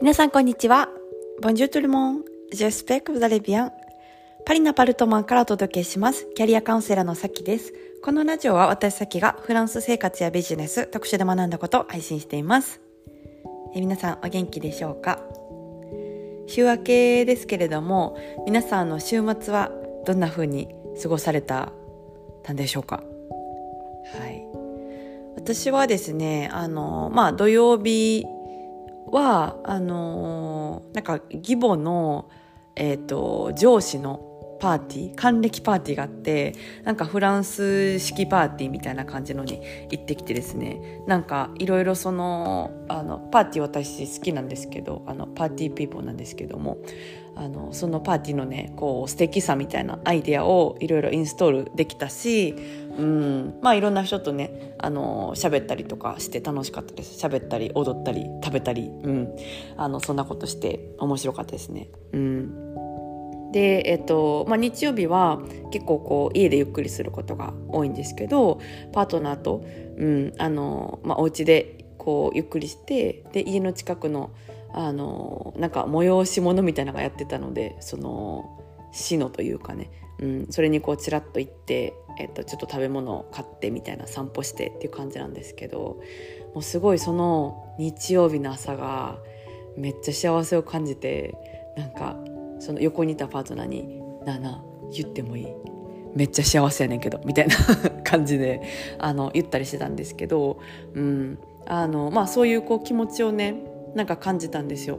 皆さんこんにちは。Bonjour tout le monde. J'espère que vous allez bien. パリのパルトマンからお届けします。キャリアカウンセラーのさきです。このラジオは私さきがフランス生活やビジネス、特殊で学んだことを配信しています。え皆さんお元気でしょうか？週明けですけれども、皆さんの週末はどんな風に過ごされたんでしょうか？はい。私はですね、あの、まあ土曜日はあのー、なんか義母の、えーと、上司のパーティー還暦パーティーがあってなんかフランス式パーティーみたいな感じのに行ってきてですね。なんかいろいろそのあのパーティー私好きなんですけどあのパーティーピーポーなんですけどもあのそのパーティーのねこう素敵さみたいなアイデアをいろいろインストールできたし、うん、まあいろんな人とねあの喋ったりとかして楽しかったです。喋ったり踊ったり食べたり、うん、あのそんなことして面白かったですね。うん。で、えっとまあ、日曜日は結構こう家でゆっくりすることが多いんですけどパートナーと、うんあのまあ、お家でこうゆっくりしてで家の近くのあのなんか催し物みたいなのがやってたのでその市のというかね、うん、それにこうちらっと行って、えっと、ちょっと食べ物を買ってみたいな散歩してっていう感じなんですけどもうすごいその日曜日の朝がめっちゃ幸せを感じてなんかその横にいたパートナーに「なあなあ言ってもいいめっちゃ幸せやねんけど」みたいな 感じであの言ったりしてたんですけど、うん。あのまあ、そういうこう気持ちをねなんか感じたんですよ。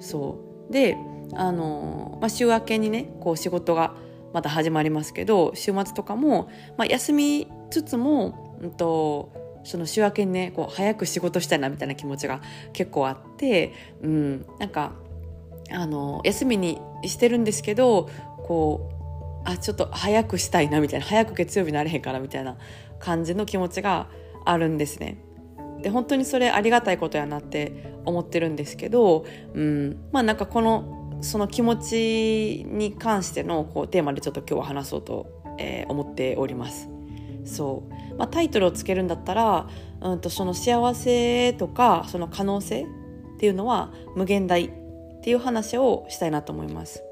そう。であの、まあ、週明けにねこう仕事がまた始まりますけど週末とかも、まあ、休みつつも、うんと、その週明けにねこう早く仕事したいなみたいな気持ちが結構あって、うん、なんかあの休みにしてるんですけどこうあちょっと早くしたいなみたいな早く月曜日になれへんからみたいな感じの気持ちがあるんですね。で本当にそれありがたいことやなって思ってるんですけど、うん、まあなんかこのその気持ちに関してのこうテーマでちょっと今日は話そうと、えー、思っております。そう、まあ、タイトルをつけるんだったら、うんとその幸せとかその可能性っていうのは無限大っていう話をしたいなと思います。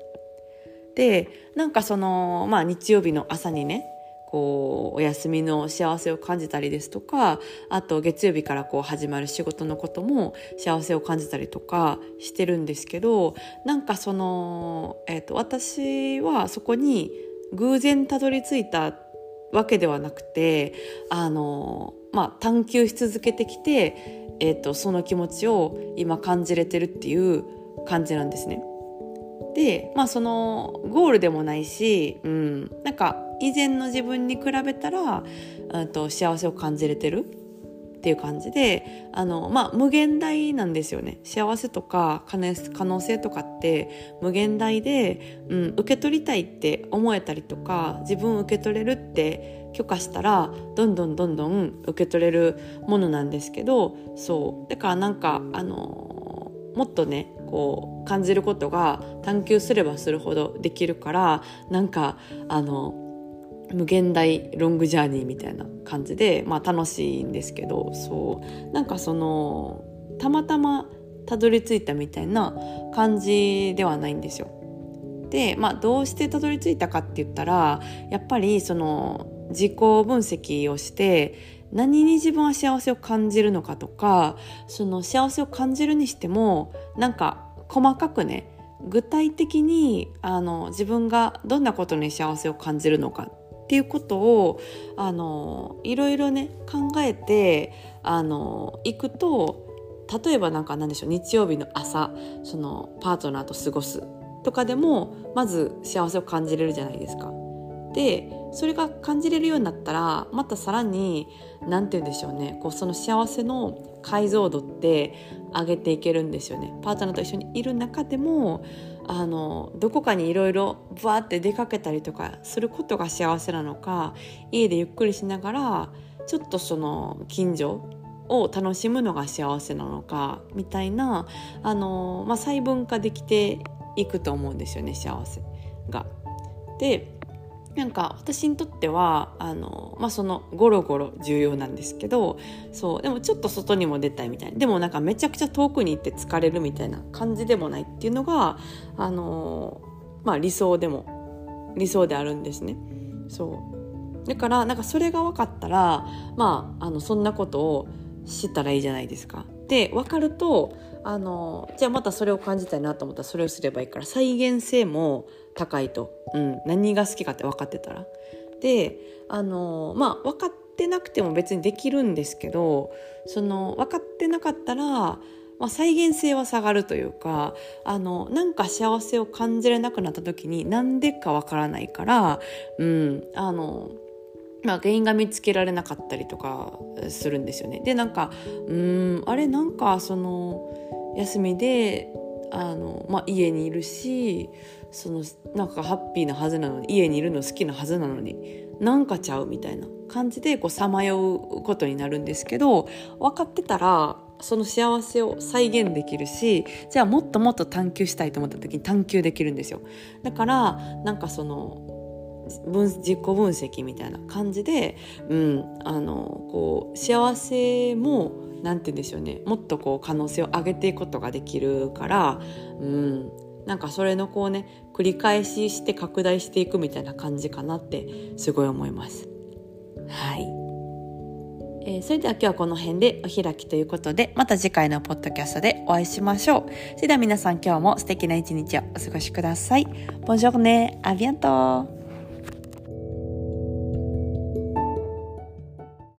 でなんかそのまあ日曜日の朝にねこうお休みの幸せを感じたりですとかあと月曜日からこう始まる仕事のことも幸せを感じたりとかしてるんですけどなんかその、えーと、私はそこに偶然たどり着いたわけではなくてあの、まあ、探求し続けてきて、えーとその気持ちを今感じれてるっていう感じなんですね。でまあそのゴールでもないし、うん、なんか以前の自分に比べたら、うんと、幸せを感じれてるっていう感じであの、まあ、無限大なんですよね。幸せとか可能性とかって無限大で、うん、受け取りたいって思えたりとか自分を受け取れるって許可したらどんどんどんどん受け取れるものなんですけどそう。だからなんかあのもっとねこう感じることが探求すればするほどできるからなんかあの無限大ロングジャーニーみたいな感じで、まあ、楽しいんですけどそうなんかそのたまたまたどり着いたみたいな感じではないんですよ。で、まあ、どうしてたどり着いたかって言ったらやっぱりその自己分析をして何に自分は幸せを感じるのかとかその幸せを感じるにしてもなんか細かくね具体的にあの自分がどんなことに幸せを感じるのかっていうことをあのいろいろね考えてあの行くと例えばなんか何でしょう日曜日の朝そのパートナーと過ごすとかでもまず幸せを感じれるじゃないですか。でそれが感じれるようになったらまたさらに何て言うんでしょうねこうその幸せの解像度って上げていけるんですよね。パートナーと一緒にいる中でもあのどこかにいろいろバーって出かけたりとかすることが幸せなのか家でゆっくりしながらちょっとその近所を楽しむのが幸せなのかみたいなあの、まあ、細分化できていくと思うんですよね幸せが。でなんか私にとってはあの、まあ、そのゴロゴロ重要なんですけどそうでもちょっと外にも出たいみたいなでもなんかめちゃくちゃ遠くに行って疲れるみたいな感じでもないっていうのがあの、まあ、理想でも理想であるんですね。そうだからなんかそれが分かったらまああのそんなことを知ったらいいじゃないですか。で分かるとあのじゃあまたそれを感じたいなと思ったらそれをすればいいから再現性も高いと、うん、何が好きかって分かってたら。であのまあ分かってなくても別にできるんですけどその分かってなかったら、まあ、再現性は下がるというかあのなんか幸せを感じれなくなった時になんでか分からないから、うん、あのまあ、原因が見つけられなかったりとかするんですよね。でなんかうんあれなんかその休みであの、まあ、家にいるしそのなんかハッピーなはずなのに家にいるの好きなはずなのになんかちゃうみたいな感じでさまようことになるんですけど分かってたらその幸せを再現できるしじゃあもっともっと探求したいと思った時に探求できるんですよだからなんかその分自己分析みたいな感じで、うん、あのこう幸せも何て言うんでしょうねもっとこう可能性を上げていくことができるから、うん、なんかそれのこうね繰り返しして拡大していくみたいな感じかなってすごい思います。はい。えー、それでは今日はこの辺でお開きということで、また次回のポッドキャストでお会いしましょう。それでは皆さん今日も素敵な一日をお過ごしください。ボンジョルネ、アビアント